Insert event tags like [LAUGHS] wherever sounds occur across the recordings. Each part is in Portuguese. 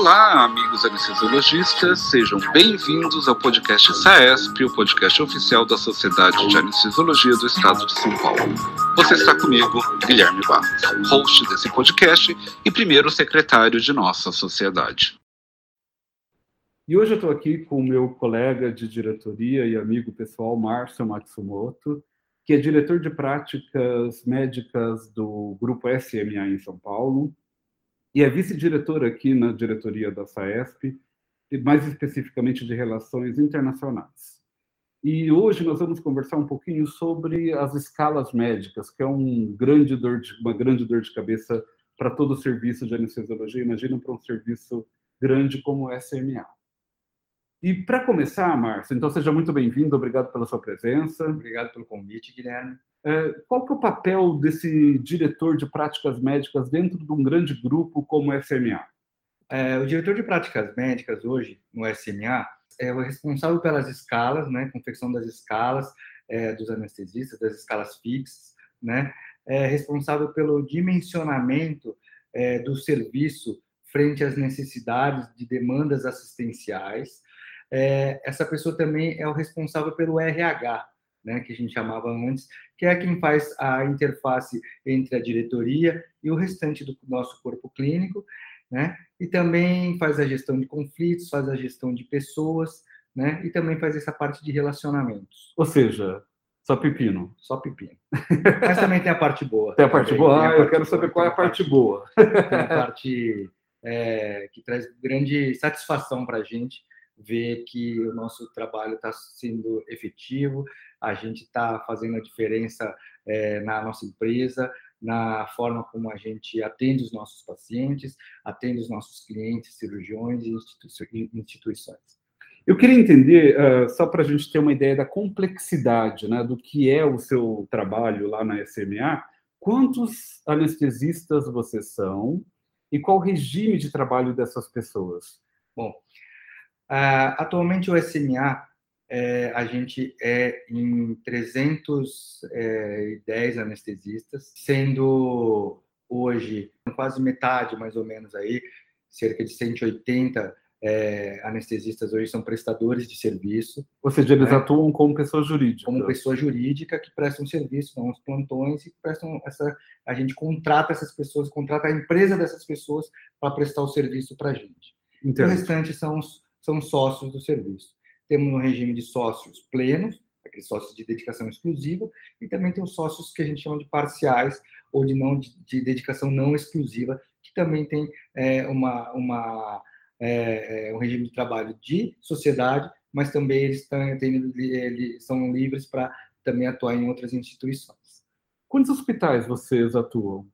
Olá, amigos anestesiologistas, sejam bem-vindos ao podcast SAESP, o podcast oficial da Sociedade de Anestesiologia do Estado de São Paulo. Você está comigo, Guilherme Barros, host desse podcast e primeiro secretário de nossa sociedade. E hoje eu estou aqui com o meu colega de diretoria e amigo pessoal, Márcio Matsumoto, que é diretor de práticas médicas do Grupo SMA em São Paulo, e é vice-diretora aqui na diretoria da SAESP, mais especificamente de relações internacionais. E hoje nós vamos conversar um pouquinho sobre as escalas médicas, que é um grande dor de, uma grande dor de cabeça para todo o serviço de anestesiologia. Imagina para um serviço grande como o SMA. E para começar, Márcio, então seja muito bem-vindo, obrigado pela sua presença. Obrigado pelo convite, Guilherme. É, qual que é o papel desse diretor de práticas médicas dentro de um grande grupo como o SMA? É, o diretor de práticas médicas hoje no SMA é o responsável pelas escalas, né, confecção das escalas é, dos anestesistas, das escalas fixas, né, é responsável pelo dimensionamento é, do serviço frente às necessidades de demandas assistenciais. É, essa pessoa também é o responsável pelo RH, né, que a gente chamava antes, que é quem faz a interface entre a diretoria e o restante do nosso corpo clínico, né, e também faz a gestão de conflitos, faz a gestão de pessoas, né, e também faz essa parte de relacionamentos. Ou seja, só pepino. Só pepino. Mas também tem a parte boa. Tem a parte boa? Ah, eu quero saber qual é a parte boa. Tem a parte é, que traz grande satisfação para a gente, ver que o nosso trabalho está sendo efetivo, a gente está fazendo a diferença é, na nossa empresa, na forma como a gente atende os nossos pacientes, atende os nossos clientes, cirurgiões e instituições. Eu queria entender, uh, só para a gente ter uma ideia da complexidade né, do que é o seu trabalho lá na SMA, quantos anestesistas vocês são e qual o regime de trabalho dessas pessoas? Bom, Uh, atualmente o SMA, é, a gente é em 310 anestesistas, sendo hoje quase metade, mais ou menos aí, cerca de 180 é, anestesistas hoje são prestadores de serviço. Ou seja, eles né? atuam como pessoa jurídica. Como pessoa jurídica que prestam serviço, dão os plantões e prestam essa. A gente contrata essas pessoas, contrata a empresa dessas pessoas para prestar o serviço para a gente. O restante são os são sócios do serviço. Temos um regime de sócios plenos, aqueles sócios de dedicação exclusiva, e também tem os sócios que a gente chama de parciais ou de não de, de dedicação não exclusiva, que também tem é, uma, uma é, é, um regime de trabalho de sociedade, mas também eles, tão, tem, eles são livres para também atuar em outras instituições. Quantos hospitais vocês atuam?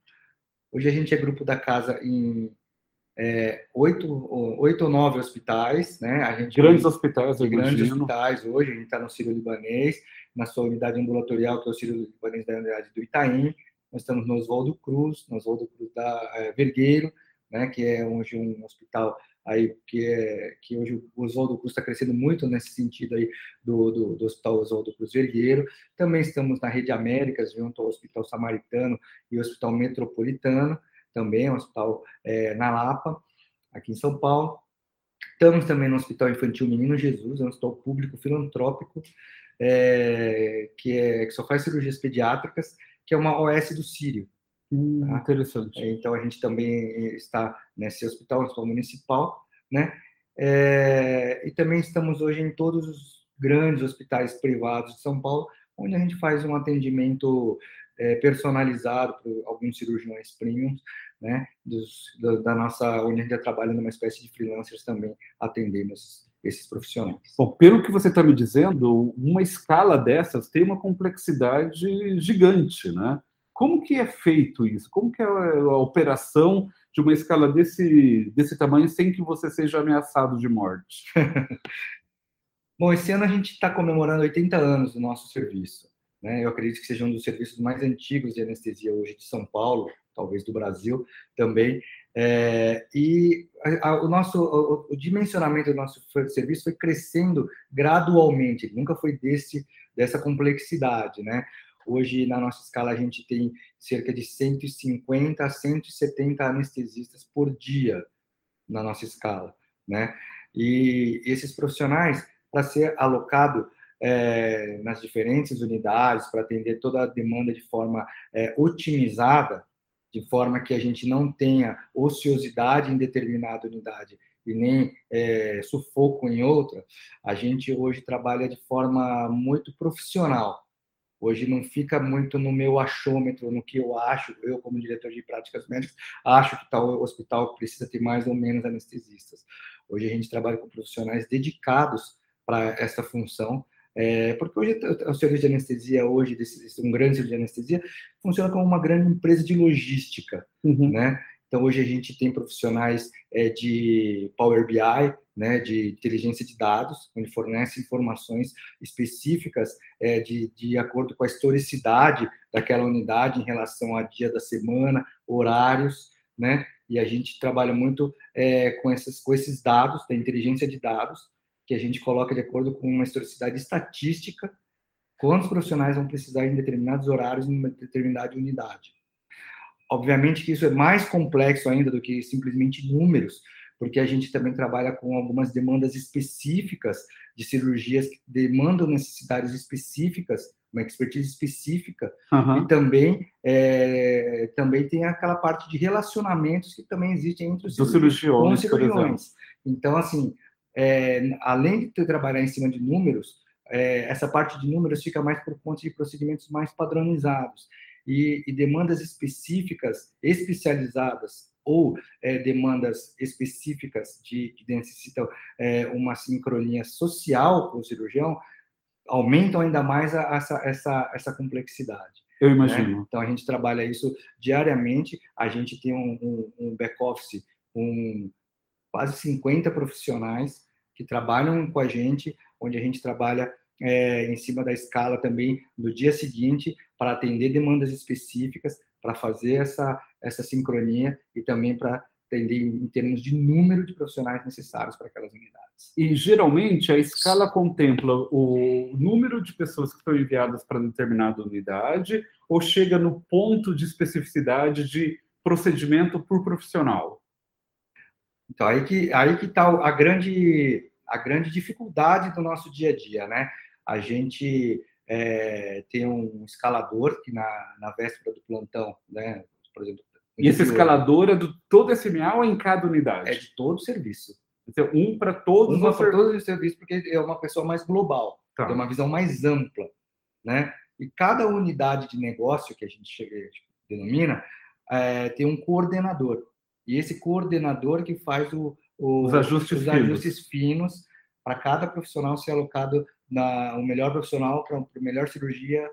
Hoje a gente é grupo da casa em é, oito, oito ou nove hospitais, né? A gente grandes hospitais, grandes hospitais hoje. A gente está no Ciro Libanês, na sua unidade ambulatorial, que é o Ciro Libanês da unidade do Itaim. Nós estamos no Oswaldo Cruz, no Oswaldo Cruz da é, Vergueiro, né? Que é hoje um hospital aí que é que hoje o Oswaldo Cruz está crescendo muito nesse sentido aí do, do, do Hospital Oswaldo Cruz Vergueiro. Também estamos na Rede Américas, junto ao Hospital Samaritano e Hospital Metropolitano também, é um hospital é, na Lapa, aqui em São Paulo. Estamos também no Hospital Infantil Menino Jesus, é um hospital público filantrópico, é, que, é, que só faz cirurgias pediátricas, que é uma OS do Sírio. Hum, tá? Interessante. É, então, a gente também está nesse hospital, hospital municipal, né? É, e também estamos hoje em todos os grandes hospitais privados de São Paulo, onde a gente faz um atendimento é, personalizado para alguns cirurgiões premiums, né, dos, da, da, nossa, onde a gente trabalha numa espécie de freelancers também, atendendo esses, esses profissionais. Bom, pelo que você está me dizendo, uma escala dessas tem uma complexidade gigante, né? Como que é feito isso? Como que é a operação de uma escala desse, desse tamanho sem que você seja ameaçado de morte? [LAUGHS] Bom, esse ano a gente está comemorando 80 anos do nosso serviço. Né? Eu acredito que seja um dos serviços mais antigos de anestesia hoje de São Paulo, talvez do Brasil também. É, e a, a, o nosso o, o, dimensionamento do nosso serviço foi crescendo gradualmente, nunca foi desse dessa complexidade, né? Hoje na nossa escala a gente tem cerca de 150 a 170 anestesistas por dia, na nossa escala, né? E esses profissionais, para ser alocado é, nas diferentes unidades, para atender toda a demanda de forma é, otimizada, de forma que a gente não tenha ociosidade em determinada unidade e nem é, sufoco em outra, a gente hoje trabalha de forma muito profissional. Hoje não fica muito no meu achômetro, no que eu acho, eu como diretor de práticas médicas, acho que tal hospital precisa ter mais ou menos anestesistas. Hoje a gente trabalha com profissionais dedicados para essa função, é, porque hoje o serviço de anestesia, hoje, um grande serviço de anestesia, funciona como uma grande empresa de logística, uhum. né? Então, hoje a gente tem profissionais é, de Power BI, né, de inteligência de dados, onde fornece informações específicas é, de, de acordo com a historicidade daquela unidade em relação a dia da semana, horários, né? E a gente trabalha muito é, com, esses, com esses dados, da inteligência de dados, que a gente coloca de acordo com uma historicidade estatística, quantos profissionais vão precisar em determinados horários em uma determinada unidade. Obviamente que isso é mais complexo ainda do que simplesmente números, porque a gente também trabalha com algumas demandas específicas de cirurgias que demandam necessidades específicas, uma expertise específica, uhum. e também, é, também tem aquela parte de relacionamentos que também existe entre os cirurgiões, cirurgiões. Então, assim, é, além de trabalhar em cima de números, é, essa parte de números fica mais por conta de procedimentos mais padronizados e, e demandas específicas, especializadas ou é, demandas específicas de, que necessitam é, uma sincronia social com o cirurgião, aumentam ainda mais a, essa, essa, essa complexidade. Eu imagino. Né? Então, a gente trabalha isso diariamente, a gente tem um, um, um back-office com quase 50 profissionais que trabalham com a gente, onde a gente trabalha é, em cima da escala também no dia seguinte para atender demandas específicas, para fazer essa, essa sincronia e também para atender em termos de número de profissionais necessários para aquelas unidades. E geralmente a escala contempla o número de pessoas que estão enviadas para determinada unidade ou chega no ponto de especificidade de procedimento por profissional? Então aí que aí que está a grande a grande dificuldade do nosso dia a dia, né? A gente é, tem um escalador que na, na véspera do plantão, né? Por exemplo. E esse escalador é do todo SMA ou em cada unidade? É de todo o serviço. Então, um para todos um para todos os serviços, porque é uma pessoa mais global, tá. tem uma visão mais ampla, né? E cada unidade de negócio que a gente chega, denomina é, tem um coordenador. E esse coordenador que faz o, o, os ajustes os finos, ajustes finos para cada profissional ser alocado na, o melhor profissional para a melhor cirurgia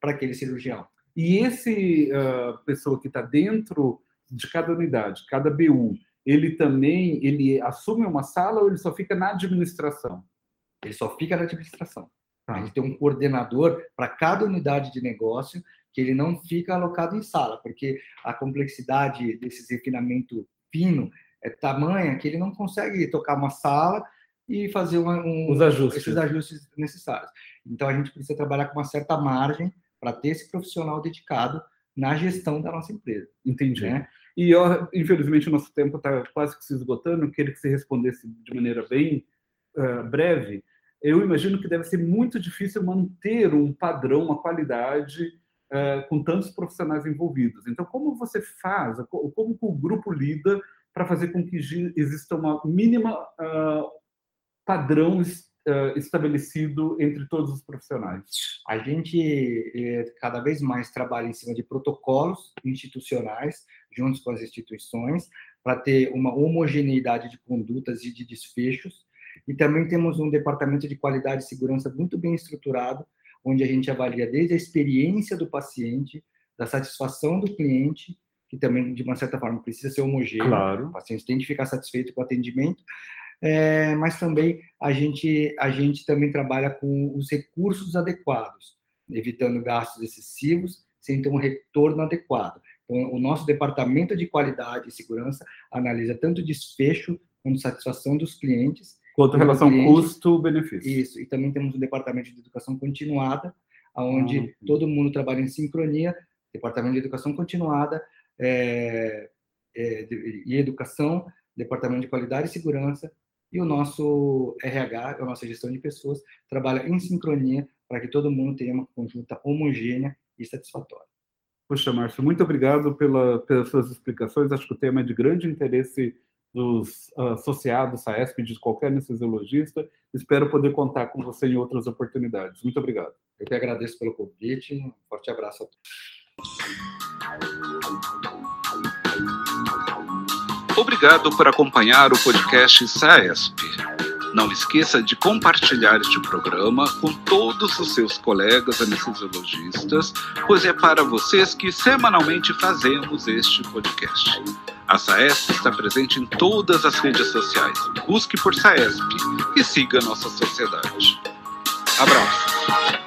para aquele cirurgião. E esse uh, pessoa que está dentro de cada unidade, cada BU, ele também ele assume uma sala ou ele só fica na administração? Ele só fica na administração. A gente tem um coordenador para cada unidade de negócio que ele não fica alocado em sala, porque a complexidade desse refinamento fino é tamanha que ele não consegue tocar uma sala e fazer uma, um, Os ajustes. esses ajustes necessários. Então, a gente precisa trabalhar com uma certa margem para ter esse profissional dedicado na gestão da nossa empresa. Entendi. Né? E, eu, infelizmente, o nosso tempo está quase que se esgotando. Eu queria que você respondesse de maneira bem uh, breve. Eu imagino que deve ser muito difícil manter um padrão, uma qualidade uh, com tantos profissionais envolvidos. Então, como você faz, como o grupo lida para fazer com que exista uma mínima uh, padrão uh, estabelecido entre todos os profissionais? A gente eh, cada vez mais trabalha em cima de protocolos institucionais, juntos com as instituições, para ter uma homogeneidade de condutas e de desfechos. E também temos um departamento de qualidade e segurança muito bem estruturado, onde a gente avalia desde a experiência do paciente, da satisfação do cliente, que também, de uma certa forma, precisa ser homogêneo. Claro. O paciente tem que ficar satisfeito com o atendimento, é, mas também a gente, a gente também trabalha com os recursos adequados, evitando gastos excessivos, sem ter um retorno adequado. Então, o nosso departamento de qualidade e segurança analisa tanto desfecho quanto satisfação dos clientes. Quanto relação custo-benefício. Isso, e também temos um departamento de educação continuada, onde ah, todo mundo trabalha em sincronia, departamento de educação continuada é, é, e educação Departamento de Qualidade e Segurança, e o nosso RH, a nossa gestão de pessoas, trabalha em sincronia para que todo mundo tenha uma conjunta homogênea e satisfatória. Poxa, Márcio, muito obrigado pela, pelas suas explicações. Acho que o tema é de grande interesse dos uh, associados à ESP, de qualquer anestesiologista. Espero poder contar com você em outras oportunidades. Muito obrigado. Eu que agradeço pelo convite. Um forte abraço a todos. Obrigado por acompanhar o podcast SAESP. Não esqueça de compartilhar este programa com todos os seus colegas anestesiologistas, pois é para vocês que semanalmente fazemos este podcast. A SAESP está presente em todas as redes sociais. Busque por SAESP e siga nossa sociedade. Abraço!